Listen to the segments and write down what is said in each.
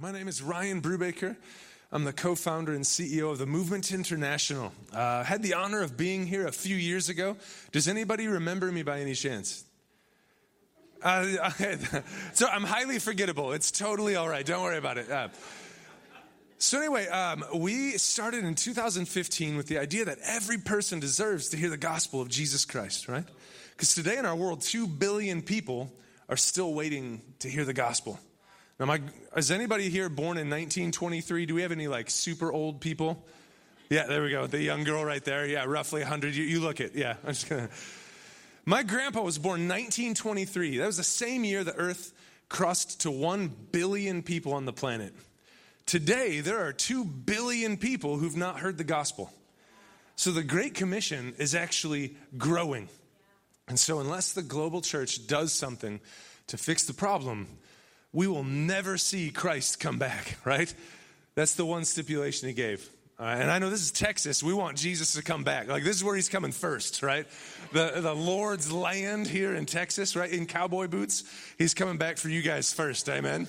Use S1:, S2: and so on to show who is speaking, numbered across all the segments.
S1: My name is Ryan Brubaker. I'm the co founder and CEO of the Movement International. Uh, had the honor of being here a few years ago. Does anybody remember me by any chance? Uh, so I'm highly forgettable. It's totally all right. Don't worry about it. Uh, so, anyway, um, we started in 2015 with the idea that every person deserves to hear the gospel of Jesus Christ, right? Because today in our world, 2 billion people are still waiting to hear the gospel. Now, my, is anybody here born in 1923? Do we have any like super old people? Yeah, there we go. The young girl right there. Yeah, roughly 100. You, you look it. Yeah, I'm just gonna. My grandpa was born 1923. That was the same year the earth crossed to 1 billion people on the planet. Today, there are 2 billion people who've not heard the gospel. So the Great Commission is actually growing. And so, unless the global church does something to fix the problem, we will never see Christ come back, right? That's the one stipulation he gave. and I know this is Texas. We want Jesus to come back. Like, this is where he's coming first, right? The, the Lord's land here in Texas, right? In cowboy boots. He's coming back for you guys first. Amen.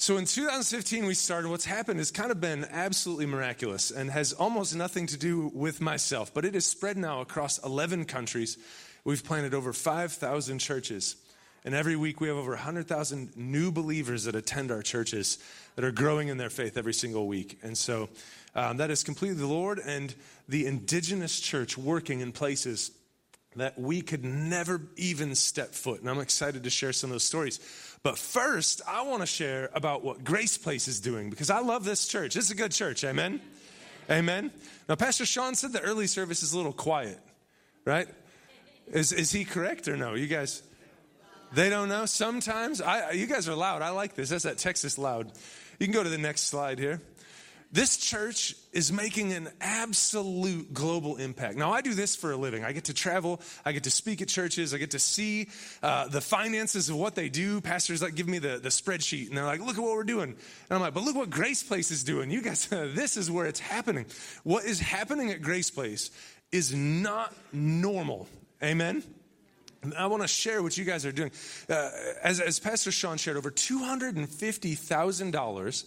S1: So in 2015, we started. What's happened has kind of been absolutely miraculous and has almost nothing to do with myself, but it is spread now across 11 countries. We've planted over 5,000 churches. And every week we have over 100,000 new believers that attend our churches that are growing in their faith every single week. And so um, that is completely the Lord and the indigenous church working in places that we could never even step foot. And I'm excited to share some of those stories. But first, I want to share about what Grace Place is doing because I love this church. This is a good church. Amen. Amen. Now, Pastor Sean said the early service is a little quiet, right? Is, is he correct or no? You guys, they don't know. Sometimes, I, you guys are loud. I like this. That's that Texas loud. You can go to the next slide here. This church is making an absolute global impact. Now, I do this for a living. I get to travel, I get to speak at churches, I get to see uh, the finances of what they do. Pastors like give me the, the spreadsheet, and they're like, look at what we're doing. And I'm like, but look what Grace Place is doing. You guys, this is where it's happening. What is happening at Grace Place is not normal. Amen? I want to share what you guys are doing. Uh, as, as Pastor Sean shared, over $250,000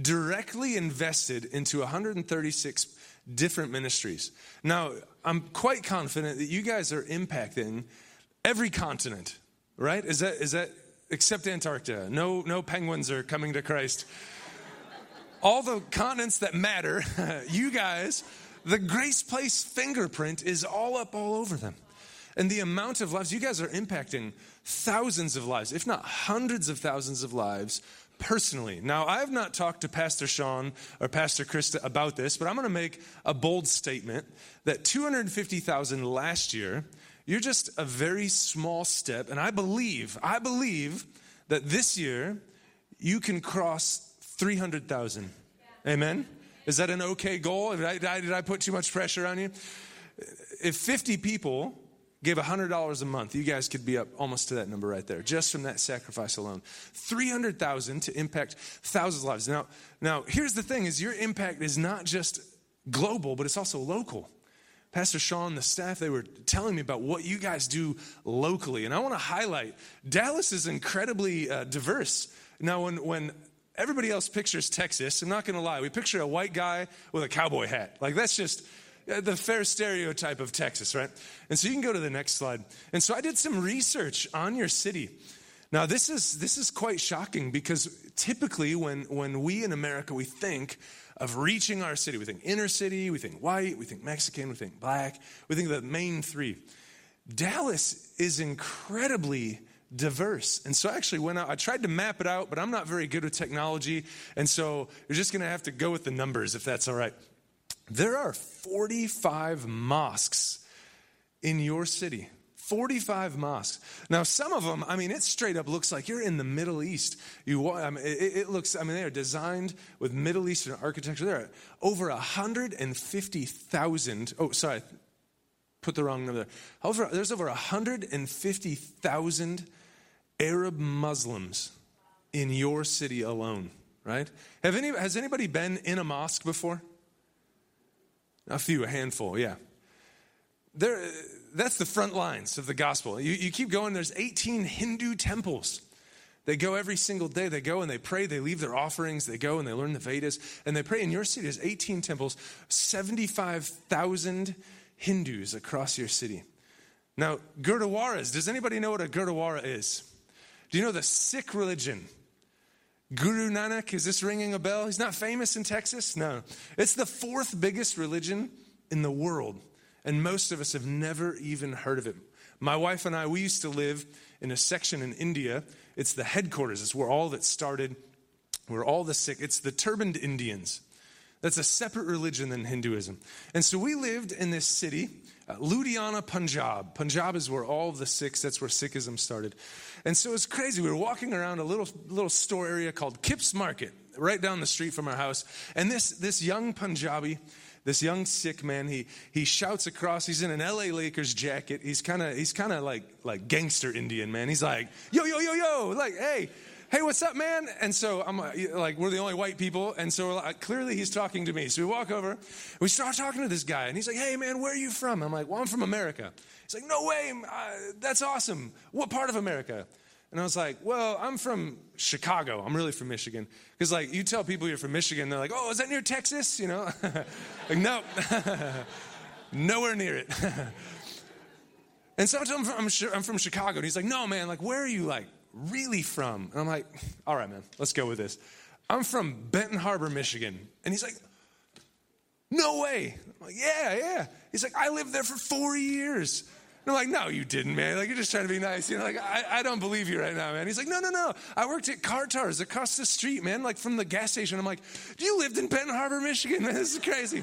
S1: directly invested into 136 different ministries. Now, I'm quite confident that you guys are impacting every continent, right? Is that, is that except Antarctica? No, no penguins are coming to Christ. All the continents that matter, you guys, the Grace Place fingerprint is all up all over them. And the amount of lives, you guys are impacting thousands of lives, if not hundreds of thousands of lives personally. Now, I have not talked to Pastor Sean or Pastor Krista about this, but I'm going to make a bold statement that 250,000 last year, you're just a very small step. And I believe, I believe that this year you can cross 300,000. Amen? Is that an okay goal? Did I, did I put too much pressure on you? If 50 people gave $100 a month, you guys could be up almost to that number right there, just from that sacrifice alone. 300,000 to impact thousands of lives. Now, now, here's the thing is your impact is not just global, but it's also local. Pastor Sean, the staff, they were telling me about what you guys do locally. And I want to highlight Dallas is incredibly uh, diverse. Now, when, when everybody else pictures Texas, I'm not going to lie, we picture a white guy with a cowboy hat. Like, that's just Uh, the fair stereotype of Texas, right? And so you can go to the next slide. And so I did some research on your city. Now this is this is quite shocking because typically when when we in America we think of reaching our city, we think inner city, we think white, we think Mexican, we think black, we think the main three. Dallas is incredibly diverse. And so I actually went out, I tried to map it out, but I'm not very good with technology. And so you're just gonna have to go with the numbers if that's all right. There are 45 mosques in your city. 45 mosques. Now, some of them, I mean, it straight up looks like you're in the Middle East. You, I mean, it, it looks, I mean, they are designed with Middle Eastern architecture. There are over 150,000, oh, sorry, put the wrong number there. Over, there's over 150,000 Arab Muslims in your city alone, right? Have any, has anybody been in a mosque before? A few, a handful, yeah. There, that's the front lines of the gospel. You, you keep going, there's 18 Hindu temples. They go every single day. They go and they pray. They leave their offerings. They go and they learn the Vedas. And they pray. In your city, there's 18 temples, 75,000 Hindus across your city. Now, Gurdwaras, does anybody know what a Gurdwara is? Do you know the Sikh religion? Guru Nanak, is this ringing a bell? He's not famous in Texas? No. It's the fourth biggest religion in the world, and most of us have never even heard of it. My wife and I, we used to live in a section in India. It's the headquarters, it's where all that started, where all the Sikh, it's the turbaned Indians. That's a separate religion than Hinduism. And so we lived in this city, uh, Ludhiana, Punjab. Punjab is where all the Sikhs, that's where Sikhism started. And so it's crazy. We were walking around a little, little store area called Kip's Market, right down the street from our house. And this, this young Punjabi, this young Sikh man he he shouts across he's in an la lakers jacket he's kind of he's kind of like like gangster indian man he's like yo yo yo yo like hey hey what's up man and so i'm uh, like we're the only white people and so like, clearly he's talking to me so we walk over we start talking to this guy and he's like hey man where are you from i'm like well i'm from america he's like no way uh, that's awesome what part of america and I was like, well, I'm from Chicago. I'm really from Michigan. Because, like, you tell people you're from Michigan, they're like, oh, is that near Texas? You know? like, nope. Nowhere near it. and so I told him I'm, I'm from Chicago. And he's like, no, man, like, where are you, like, really from? And I'm like, all right, man, let's go with this. I'm from Benton Harbor, Michigan. And he's like, no way. I'm like, yeah, yeah. He's like, I lived there for four years. And I'm like, no, you didn't, man. Like, you're just trying to be nice. You know, like, I, I don't believe you right now, man. He's like, no, no, no. I worked at Cartars across the street, man, like from the gas station. I'm like, you lived in Benton Harbor, Michigan, man. This is crazy.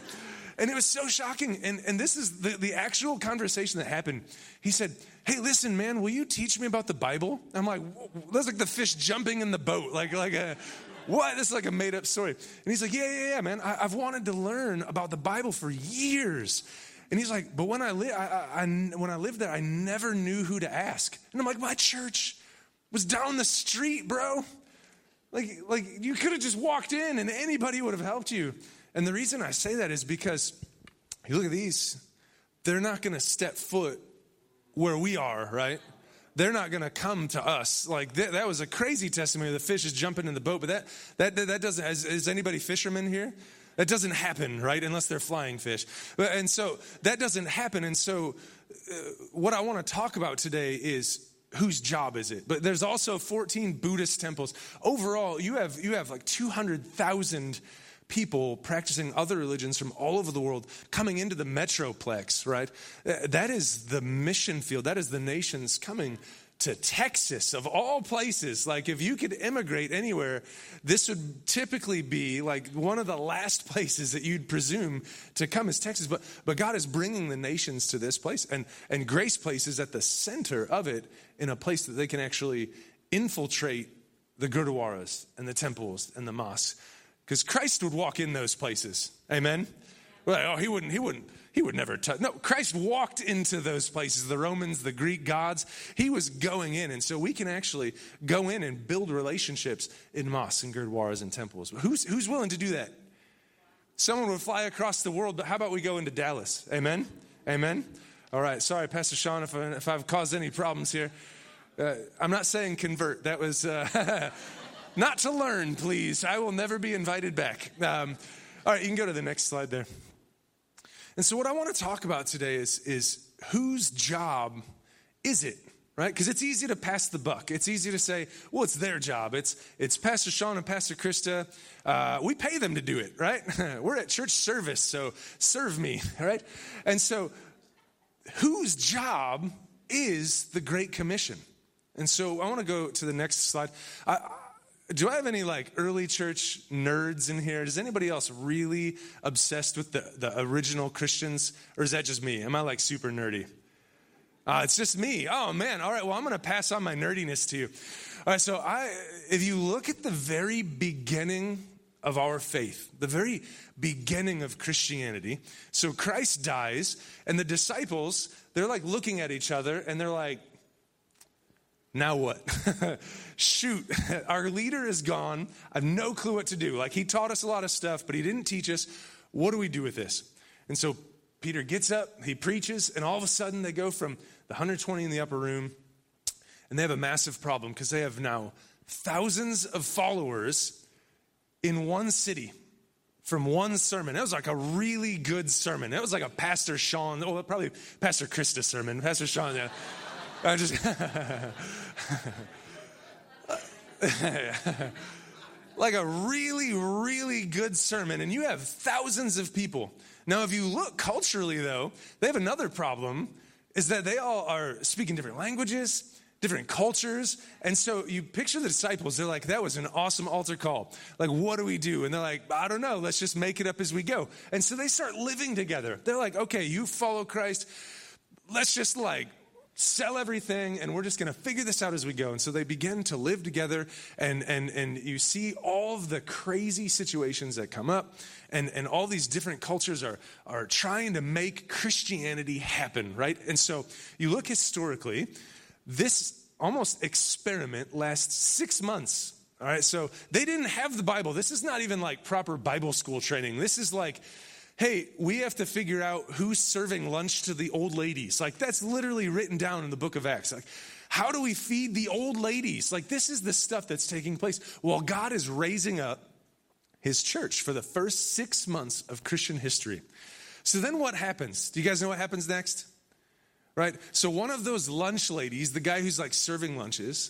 S1: And it was so shocking. And, and this is the, the actual conversation that happened. He said, Hey, listen, man, will you teach me about the Bible? I'm like, that's like the fish jumping in the boat. Like, like a, what? This is like a made up story. And he's like, Yeah, yeah, yeah, man. I, I've wanted to learn about the Bible for years. And he's like, but when I, li- I, I, when I lived there, I never knew who to ask. And I'm like, my church was down the street, bro. Like, like you could have just walked in and anybody would have helped you. And the reason I say that is because you look at these, they're not going to step foot where we are, right? They're not going to come to us. Like that, that, was a crazy testimony. The fish is jumping in the boat, but that that that, doesn't. Is, is anybody fishermen here? That doesn't happen, right? Unless they're flying fish. And so that doesn't happen. And so uh, what I want to talk about today is whose job is it? But there's also 14 Buddhist temples. Overall, you have you have like 200,000 people practicing other religions from all over the world coming into the metroplex, right? Uh, that is the mission field. That is the nations coming to Texas, of all places. Like, if you could immigrate anywhere, this would typically be like one of the last places that you'd presume to come is Texas. But, but God is bringing the nations to this place, and, and Grace Place is at the center of it in a place that they can actually infiltrate the Gurdwaras and the temples and the mosques. Because Christ would walk in those places. Amen? Well, oh, he wouldn't, he wouldn't he would never touch. No, Christ walked into those places, the Romans, the Greek gods. He was going in. And so we can actually go in and build relationships in mosques and gurdwaras and temples. Who's, who's willing to do that? Someone would fly across the world, but how about we go into Dallas? Amen? Amen? All right. Sorry, Pastor Sean, if, I, if I've caused any problems here. Uh, I'm not saying convert. That was uh, not to learn, please. I will never be invited back. Um, all right, you can go to the next slide there. And so, what I want to talk about today is, is whose job is it? Right? Because it's easy to pass the buck. It's easy to say, well, it's their job. It's, it's Pastor Sean and Pastor Krista. Uh, we pay them to do it, right? We're at church service, so serve me, right? And so, whose job is the Great Commission? And so, I want to go to the next slide. I, do I have any like early church nerds in here? Does anybody else really obsessed with the, the original Christians? Or is that just me? Am I like super nerdy? Uh, it's just me. Oh man. All right. Well, I'm going to pass on my nerdiness to you. All right. So I, if you look at the very beginning of our faith, the very beginning of Christianity. So Christ dies, and the disciples, they're like looking at each other and they're like, now what? Shoot, our leader is gone. I have no clue what to do. Like, he taught us a lot of stuff, but he didn't teach us. What do we do with this? And so Peter gets up, he preaches, and all of a sudden they go from the 120 in the upper room, and they have a massive problem because they have now thousands of followers in one city from one sermon. It was like a really good sermon. It was like a Pastor Sean, oh, probably Pastor Krista sermon. Pastor Sean, yeah. I just. like a really, really good sermon, and you have thousands of people. Now, if you look culturally, though, they have another problem is that they all are speaking different languages, different cultures. And so you picture the disciples, they're like, that was an awesome altar call. Like, what do we do? And they're like, I don't know, let's just make it up as we go. And so they start living together. They're like, okay, you follow Christ, let's just like sell everything and we're just going to figure this out as we go. And so they begin to live together and and and you see all of the crazy situations that come up and and all these different cultures are are trying to make christianity happen right? And so you look historically this almost experiment lasts 6 months all right? So they didn't have the bible. This is not even like proper bible school training. This is like hey, we have to figure out who's serving lunch to the old ladies. Like, that's literally written down in the book of Acts. Like, how do we feed the old ladies? Like, this is the stuff that's taking place while God is raising up his church for the first six months of Christian history. So then what happens? Do you guys know what happens next? Right? So one of those lunch ladies, the guy who's like serving lunches,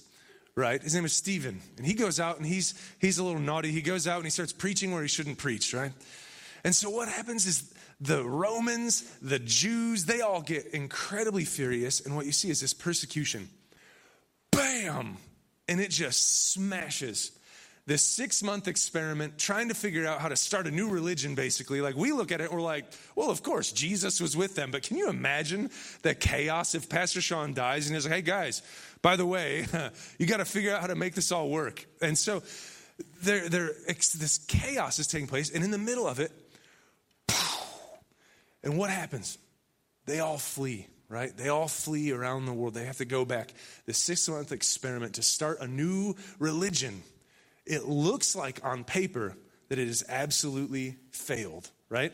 S1: right? His name is Stephen. And he goes out and he's he's a little naughty. He goes out and he starts preaching where he shouldn't preach, right? And so what happens is the Romans, the Jews, they all get incredibly furious. And what you see is this persecution. Bam! And it just smashes this six month experiment trying to figure out how to start a new religion, basically. Like, we look at it we're like, well, of course, Jesus was with them. But can you imagine the chaos if Pastor Sean dies and he's like, hey, guys, by the way, you got to figure out how to make this all work. And so, there, there, this chaos is taking place. And in the middle of it, and what happens? They all flee, right? They all flee around the world. They have to go back. The six month experiment to start a new religion. It looks like on paper that it has absolutely failed, right?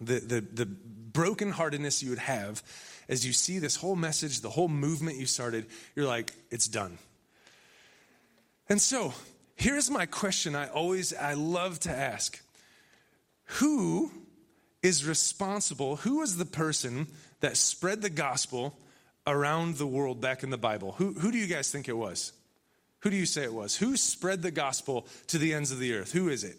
S1: The, the, the brokenheartedness you would have as you see this whole message, the whole movement you started, you're like, it's done. And so, here's my question I always, I love to ask Who is responsible, who was the person that spread the gospel around the world back in the Bible? Who, who do you guys think it was? Who do you say it was? Who spread the gospel to the ends of the earth? Who is it?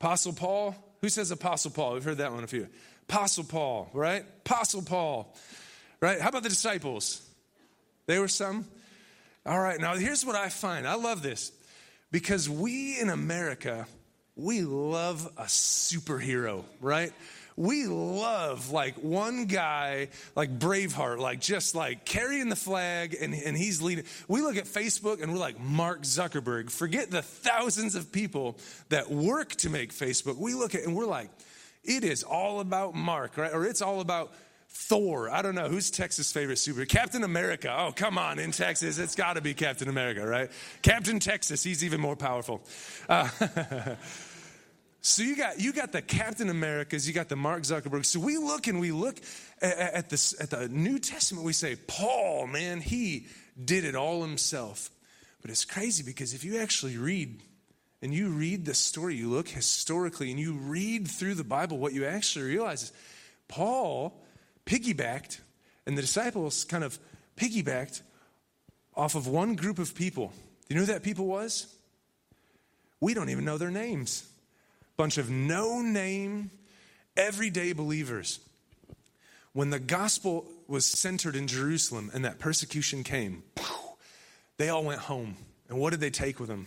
S1: Apostle Paul? Who says Apostle Paul? We've heard that one a few. Apostle Paul, right? Apostle Paul, right? How about the disciples? They were some. All right, now here's what I find. I love this because we in America, we love a superhero, right? We love like one guy, like Braveheart, like just like carrying the flag and, and he's leading. We look at Facebook and we're like, Mark Zuckerberg. Forget the thousands of people that work to make Facebook. We look at and we're like, it is all about Mark, right? Or it's all about Thor. I don't know. Who's Texas' favorite super? Captain America. Oh, come on. In Texas, it's got to be Captain America, right? Captain Texas, he's even more powerful. Uh, So you got you got the Captain Americas, you got the Mark Zuckerberg. So we look and we look at, at this at the New Testament. We say Paul, man, he did it all himself. But it's crazy because if you actually read and you read the story, you look historically and you read through the Bible, what you actually realize is Paul piggybacked, and the disciples kind of piggybacked off of one group of people. Do you know who that people was? We don't even know their names bunch of no name, everyday believers. When the gospel was centered in Jerusalem and that persecution came, they all went home. And what did they take with them?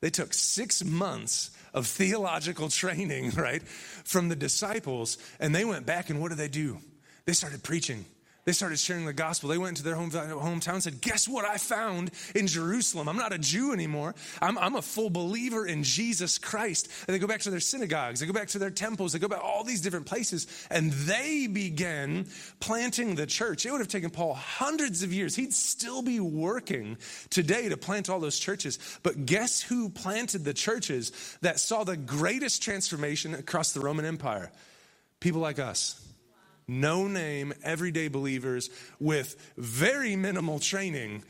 S1: They took six months of theological training, right, from the disciples, and they went back and what did they do? They started preaching. They started sharing the gospel. They went into their home, hometown and said, Guess what I found in Jerusalem? I'm not a Jew anymore. I'm, I'm a full believer in Jesus Christ. And they go back to their synagogues, they go back to their temples, they go back all these different places, and they began planting the church. It would have taken Paul hundreds of years. He'd still be working today to plant all those churches. But guess who planted the churches that saw the greatest transformation across the Roman Empire? People like us no name, everyday believers with very minimal training.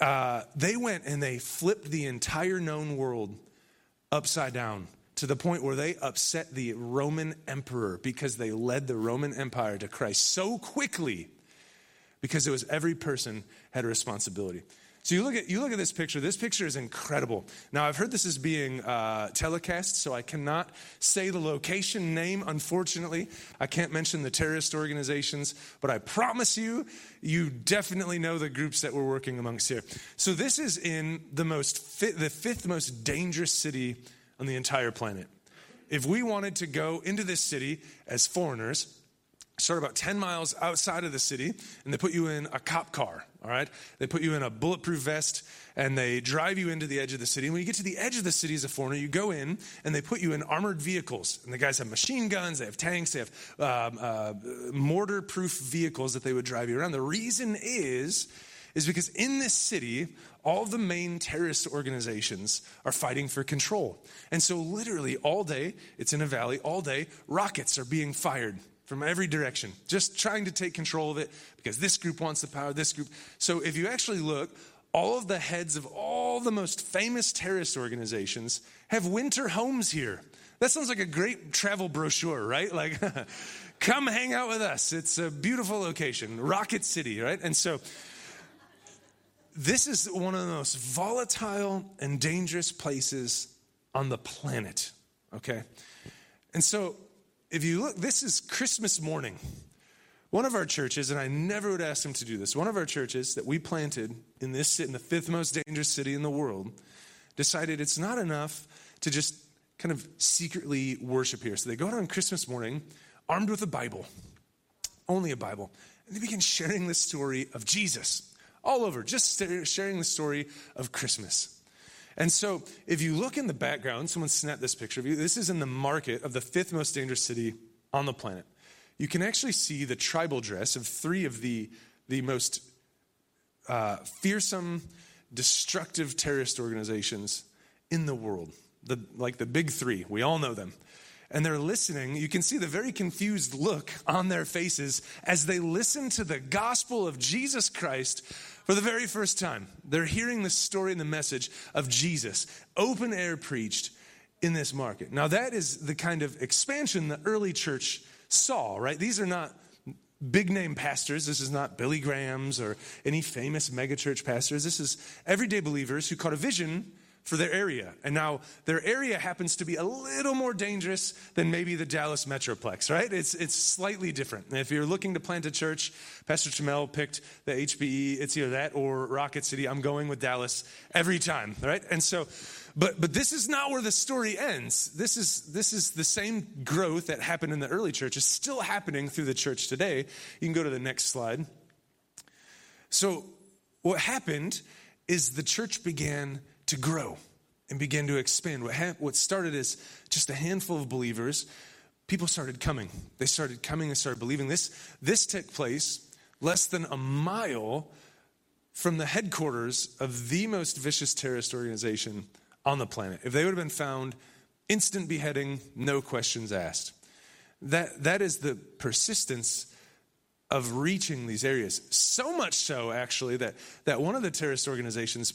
S1: uh, they went and they flipped the entire known world upside down to the point where they upset the Roman emperor because they led the Roman Empire to Christ so quickly because it was every person had a responsibility. So you look at you look at this picture. This picture is incredible. Now I've heard this is being uh, telecast, so I cannot say the location name. Unfortunately, I can't mention the terrorist organizations, but I promise you, you definitely know the groups that we're working amongst here. So this is in the most fi- the fifth most dangerous city on the entire planet. If we wanted to go into this city as foreigners, start about 10 miles outside of the city and they put you in a cop car all right? They put you in a bulletproof vest and they drive you into the edge of the city. And when you get to the edge of the city as a foreigner you go in and they put you in armored vehicles. And the guys have machine guns they have tanks they have um, uh, mortar proof vehicles that they would drive you around. The reason is is because in this city all the main terrorist organizations are fighting for control. And so literally all day it's in a valley all day rockets are being fired from every direction, just trying to take control of it because this group wants the power, this group. So if you actually look, all of the heads of all the most famous terrorist organizations have winter homes here. That sounds like a great travel brochure, right? Like, come hang out with us. It's a beautiful location, Rocket City, right? And so, this is one of the most volatile and dangerous places on the planet, okay? And so, if you look, this is Christmas morning. One of our churches, and I never would ask them to do this, one of our churches that we planted in this in the fifth most dangerous city in the world, decided it's not enough to just kind of secretly worship here. So they go out on Christmas morning, armed with a Bible, only a Bible, and they begin sharing the story of Jesus all over, just sharing the story of Christmas. And so, if you look in the background, someone snapped this picture of you. This is in the market of the fifth most dangerous city on the planet. You can actually see the tribal dress of three of the, the most uh, fearsome, destructive terrorist organizations in the world. The, like the big three, we all know them. And they're listening. You can see the very confused look on their faces as they listen to the gospel of Jesus Christ for the very first time, they're hearing the story and the message of Jesus, open air preached in this market. Now, that is the kind of expansion the early church saw, right? These are not big name pastors. This is not Billy Graham's or any famous megachurch pastors. This is everyday believers who caught a vision for their area. And now their area happens to be a little more dangerous than maybe the Dallas Metroplex, right? It's, it's slightly different. And if you're looking to plant a church, Pastor Chamel picked the HBE. It's either that or Rocket City. I'm going with Dallas every time, right? And so, but, but this is not where the story ends. This is, this is the same growth that happened in the early church is still happening through the church today. You can go to the next slide. So what happened is the church began to grow and begin to expand. What, ha- what started as just a handful of believers, people started coming. They started coming and started believing. This, this took place less than a mile from the headquarters of the most vicious terrorist organization on the planet. If they would have been found, instant beheading, no questions asked. That, that is the persistence of reaching these areas. So much so, actually, that, that one of the terrorist organizations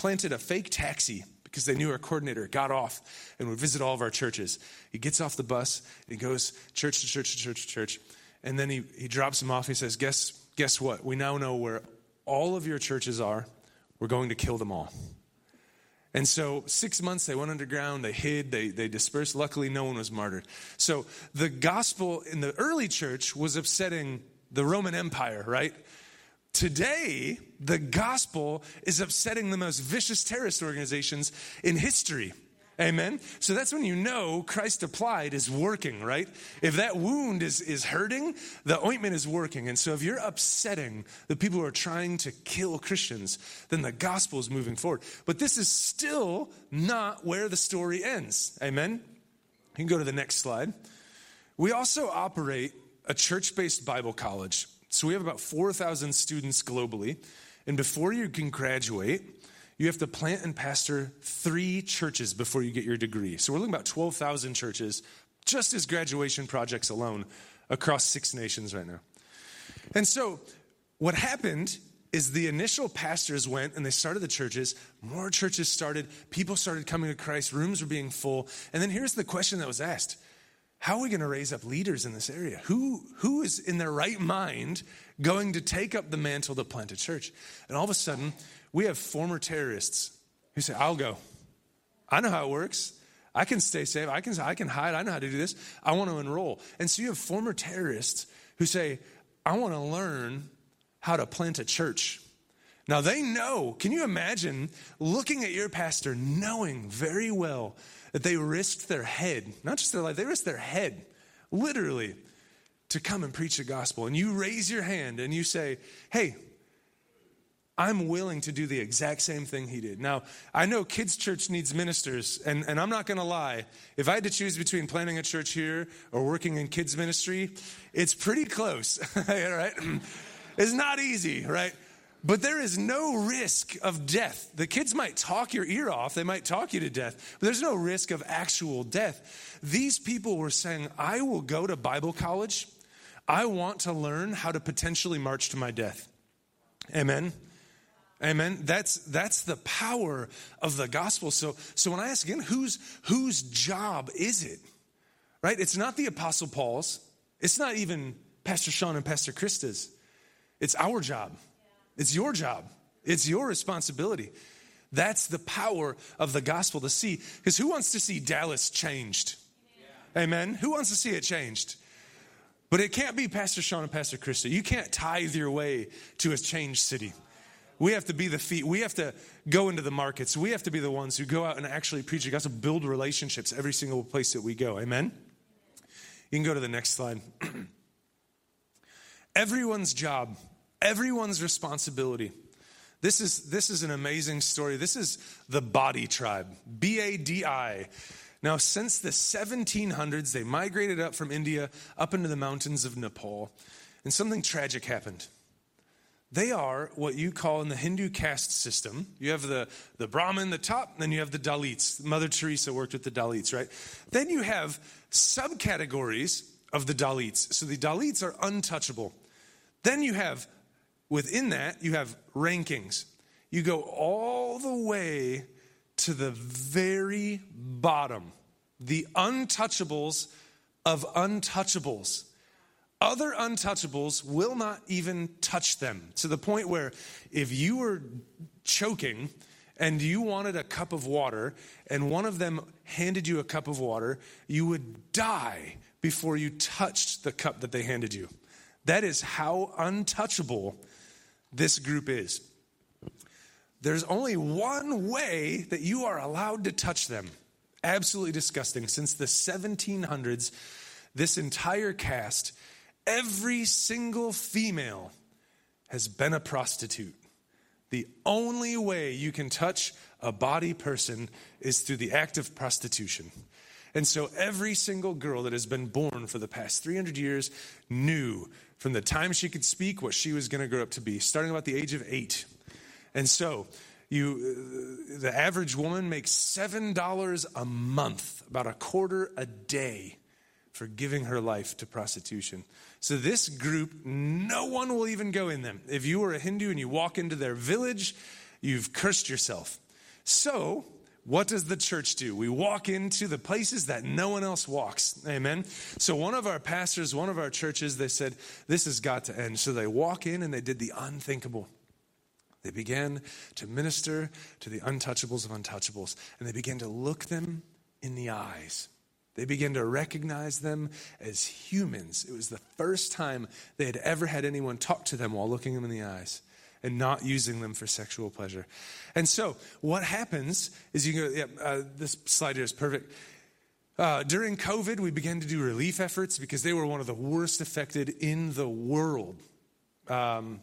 S1: planted a fake taxi because they knew our coordinator got off and would visit all of our churches. He gets off the bus and he goes church to church to church to church. And then he, he drops him off. He says, guess, guess what? We now know where all of your churches are. We're going to kill them all. And so, six months they went underground, they hid, they, they dispersed. Luckily, no one was martyred. So, the gospel in the early church was upsetting the Roman Empire, right? Today, the gospel is upsetting the most vicious terrorist organizations in history. Amen. So that's when you know Christ applied is working, right? If that wound is, is hurting, the ointment is working. And so if you're upsetting the people who are trying to kill Christians, then the gospel is moving forward. But this is still not where the story ends. Amen. You can go to the next slide. We also operate a church based Bible college. So we have about 4,000 students globally. And before you can graduate, you have to plant and pastor three churches before you get your degree. So we're looking about 12,000 churches just as graduation projects alone across six nations right now. And so what happened is the initial pastors went and they started the churches, more churches started, people started coming to Christ, rooms were being full. And then here's the question that was asked How are we going to raise up leaders in this area? Who, who is in their right mind going to take up the mantle to plant a church? And all of a sudden, we have former terrorists who say, I'll go. I know how it works. I can stay safe. I can, I can hide. I know how to do this. I want to enroll. And so you have former terrorists who say, I want to learn how to plant a church. Now they know, can you imagine looking at your pastor knowing very well that they risked their head, not just their life, they risked their head, literally, to come and preach the gospel. And you raise your hand and you say, Hey, I'm willing to do the exact same thing he did. Now, I know Kids Church needs ministers, and, and I'm not going to lie. If I had to choose between planning a church here or working in kids' ministry, it's pretty close, right? It's not easy, right? But there is no risk of death. The kids might talk your ear off, they might talk you to death, but there's no risk of actual death. These people were saying, I will go to Bible college. I want to learn how to potentially march to my death. Amen. Amen. That's that's the power of the gospel. So so when I ask again, whose whose job is it? Right? It's not the apostle Paul's. It's not even Pastor Sean and Pastor Krista's. It's our job. It's your job. It's your responsibility. That's the power of the gospel to see. Because who wants to see Dallas changed? Yeah. Amen. Who wants to see it changed? But it can't be Pastor Sean and Pastor Krista. You can't tithe your way to a changed city. We have to be the feet. We have to go into the markets. We have to be the ones who go out and actually preach the gospel, build relationships every single place that we go. Amen? You can go to the next slide. Everyone's job everyone's responsibility. This is, this is an amazing story. This is the Badi tribe, B A D I. Now, since the 1700s, they migrated up from India up into the mountains of Nepal, and something tragic happened. They are what you call in the Hindu caste system. You have the, the Brahmin, the top, then you have the Dalits. Mother Teresa worked with the Dalits, right? Then you have subcategories of the Dalits. So the Dalits are untouchable. Then you have within that, you have rankings. You go all the way to the very bottom, the untouchables of untouchables. Other untouchables will not even touch them to the point where if you were choking and you wanted a cup of water and one of them handed you a cup of water, you would die before you touched the cup that they handed you. That is how untouchable this group is. There's only one way that you are allowed to touch them. Absolutely disgusting. Since the 1700s, this entire caste, every single female has been a prostitute. The only way you can touch a Badi person is through the act of prostitution. And so every single girl that has been born for the past 300 years knew from the time she could speak what she was going to grow up to be, starting about the age of eight. And so, you, the average woman makes $7 a month, about a quarter a day, for giving her life to prostitution. So, this group, no one will even go in them. If you are a Hindu and you walk into their village, you've cursed yourself. So, what does the church do? We walk into the places that no one else walks. Amen. So one of our pastors, one of our churches, they said, This has got to end. So they walk in and they did the unthinkable. They began to minister to the untouchables of untouchables, and they began to look them in the eyes. They began to recognize them as humans. It was the first time they had ever had anyone talk to them while looking them in the eyes and not using them for sexual pleasure. And so, what happens is you go, yeah, uh, this slide here is perfect. Uh, during COVID, we began to do relief efforts because they were one of the worst affected in the world. Um,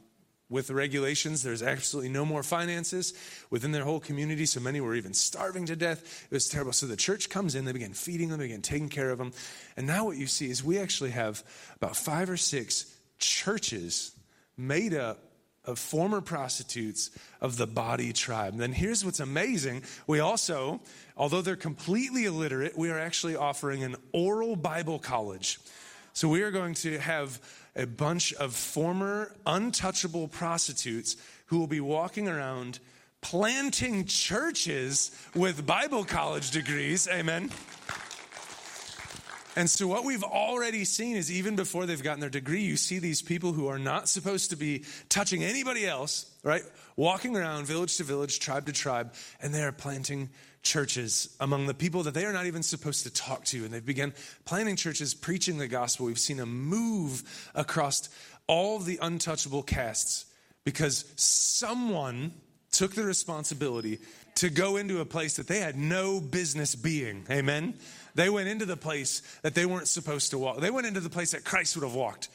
S1: with the regulations, there's absolutely no more finances within their whole community, so many were even starving to death. It was terrible. So the church comes in, they begin feeding them, they begin taking care of them. And now what you see is we actually have about five or six churches made up of former prostitutes of the Badi tribe. And then here's what's amazing. We also, although they're completely illiterate, we are actually offering an oral Bible college. So we are going to have a bunch of former untouchable prostitutes who will be walking around planting churches with Bible college degrees. Amen. And so, what we've already seen is even before they've gotten their degree, you see these people who are not supposed to be touching anybody else, right? Walking around village to village, tribe to tribe, and they are planting churches among the people that they are not even supposed to talk to. And they've begun planting churches, preaching the gospel. We've seen a move across all the untouchable castes because someone took the responsibility to go into a place that they had no business being. Amen? They went into the place that they weren't supposed to walk. They went into the place that Christ would have walked.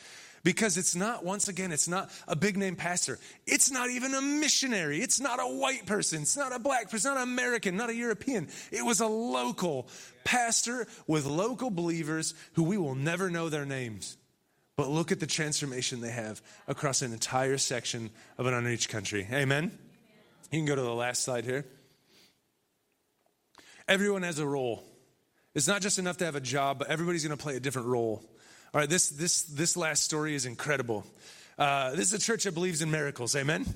S1: Because it's not, once again, it's not a big name pastor. It's not even a missionary. It's not a white person. It's not a black person, not an American, not a European. It was a local pastor with local believers who we will never know their names. But look at the transformation they have across an entire section of an unreached country. Amen? You can go to the last slide here. Everyone has a role. It's not just enough to have a job, but everybody's going to play a different role. All right, this, this, this last story is incredible. Uh, this is a church that believes in miracles. Amen?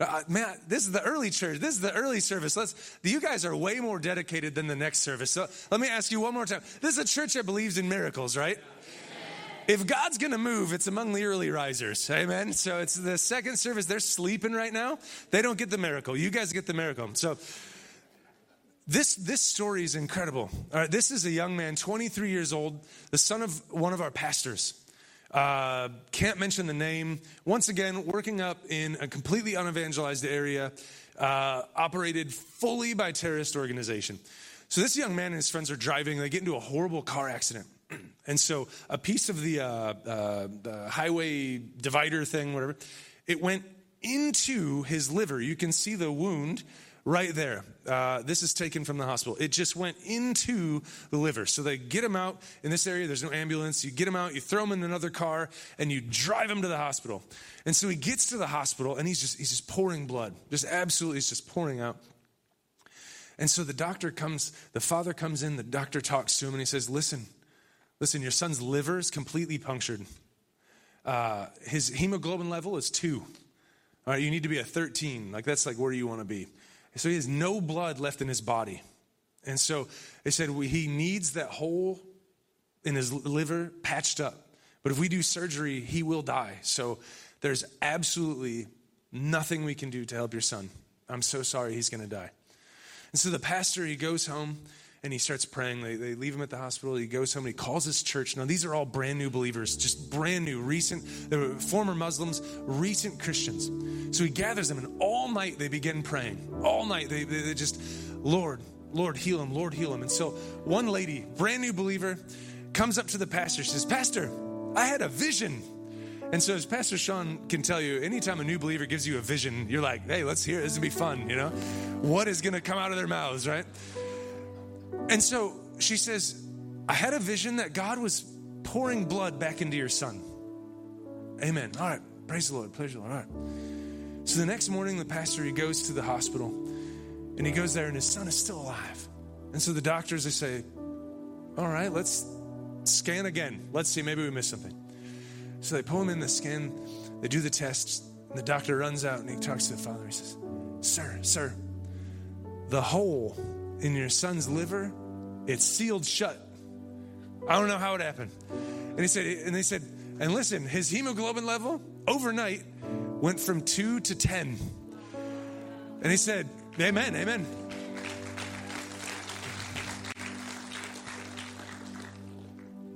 S1: Uh, man, this is the early church. This is the early service. Let's, you guys are way more dedicated than the next service. So let me ask you one more time. This is a church that believes in miracles, right? If God's gonna move, it's among the early risers. Amen. So it's the second service. They're sleeping right now. They don't get the miracle. You guys get the miracle. So this, this story is incredible. All right, this is a young man, 23 years old, the son of one of our pastors. Uh, can't mention the name. Once again, working up in a completely unevangelized area, uh, operated fully by terrorist organization. So this young man and his friends are driving. They get into a horrible car accident. and so a piece of the, uh, uh, the highway divider thing, whatever, it went into his liver. You can see the wound right there. Uh, this is taken from the hospital. It just went into the liver. So they get him out in this area. There's no ambulance. You get him out, you throw him in another car, and you drive him to the hospital. And so he gets to the hospital, and he's just he's just pouring blood, just absolutely, he's just pouring out. And so the doctor comes, the father comes in, the doctor talks to him, and he says, "Listen, listen, your son's liver is completely punctured. Uh, his hemoglobin level is two. All right, you need to be a 13. Like that's like where you want to be. So he has no blood left in his body. And so they said he needs that hole in his liver patched up. But if we do surgery, he will die. So there's absolutely nothing we can do to help your son. I'm so sorry he's going to die. And so the pastor, he goes home and he starts praying. They, they leave him at the hospital. He goes home and he calls his church. Now, these are all brand new believers, just brand new, recent, they were former Muslims, recent Christians. So he gathers them, and all night they begin praying. All night they, they, they just, Lord, Lord, heal him, Lord, heal him. And so one lady, brand new believer, comes up to the pastor, says, Pastor, I had a vision. And so, as Pastor Sean can tell you, anytime a new believer gives you a vision, you're like, hey, let's hear it. This to be fun, you know? What is going to come out of their mouths, right? And so she says, I had a vision that God was pouring blood back into your son. Amen. All right. Praise the Lord. Praise the Lord. All right. So the next morning, the pastor, he goes to the hospital and he goes there and his son is still alive. And so the doctors, they say, all right, let's scan again. Let's see, maybe we missed something. So they pull him in the scan, they do the tests, and the doctor runs out and he talks to the father. He says, Sir, sir, the hole in your son's liver, it's sealed shut. I don't know how it happened. And he said, and they said, and listen, his hemoglobin level overnight went from two to 10. And he said, Amen, amen.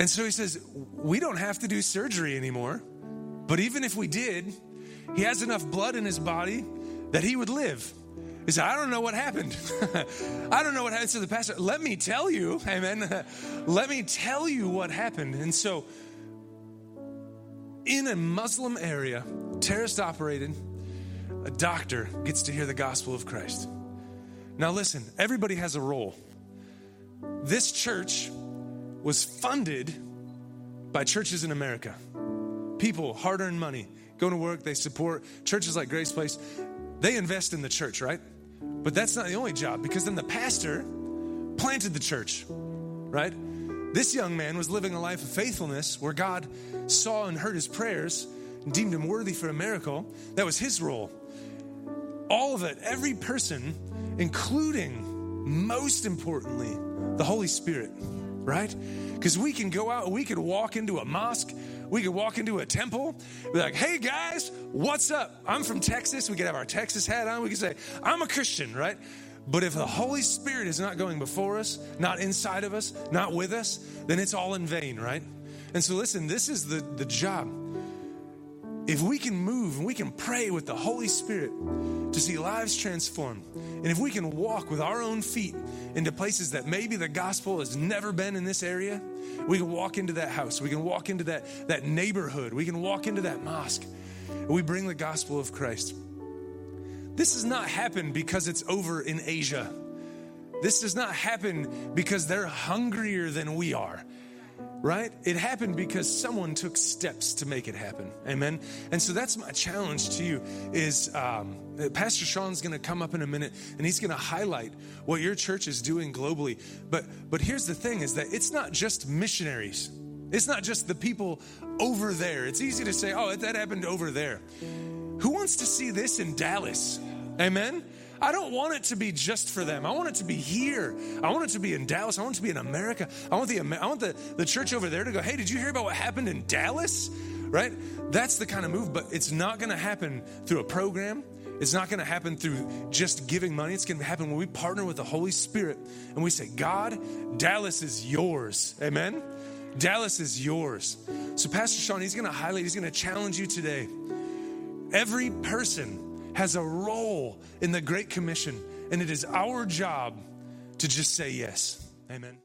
S1: And so he says, We don't have to do surgery anymore. But even if we did, he has enough blood in his body that he would live. He said, I don't know what happened. I don't know what happened. to the pastor, let me tell you, amen. let me tell you what happened. And so, in a Muslim area, terrorist operated, a doctor gets to hear the gospel of Christ. Now, listen, everybody has a role. This church was funded by churches in America. People, hard earned money, go to work, they support churches like Grace Place. They invest in the church, right? But that's not the only job because then the pastor planted the church, right? This young man was living a life of faithfulness where God saw and heard his prayers and deemed him worthy for a miracle. That was his role. all of it, every person, including, most importantly, the Holy Spirit, right? Because we can go out, we could walk into a mosque, we could walk into a temple, be like, hey guys, what's up? I'm from Texas. We could have our Texas hat on. We could say, I'm a Christian, right? But if the Holy Spirit is not going before us, not inside of us, not with us, then it's all in vain, right? And so, listen, this is the, the job. If we can move and we can pray with the Holy Spirit to see lives transformed, and if we can walk with our own feet into places that maybe the gospel has never been in this area, we can walk into that house, we can walk into that, that neighborhood, we can walk into that mosque, and we bring the gospel of Christ. This does not happen because it's over in Asia. This does not happen because they're hungrier than we are right? It happened because someone took steps to make it happen. Amen. And so that's my challenge to you is um, Pastor Sean's going to come up in a minute and he's going to highlight what your church is doing globally. But but here's the thing: is that it's not just missionaries. It's not just the people over there. It's easy to say, "Oh, that happened over there." Who wants to see this in Dallas? Amen. I don't want it to be just for them. I want it to be here. I want it to be in Dallas. I want it to be in America. I want the I want the, the church over there to go, hey, did you hear about what happened in Dallas? Right? That's the kind of move, but it's not going to happen through a program. It's not going to happen through just giving money. It's going to happen when we partner with the Holy Spirit and we say, God, Dallas is yours. Amen? Dallas is yours. So, Pastor Sean, he's going to highlight, he's going to challenge you today. Every person has a role in the Great Commission, and it is our job to just say yes. Amen.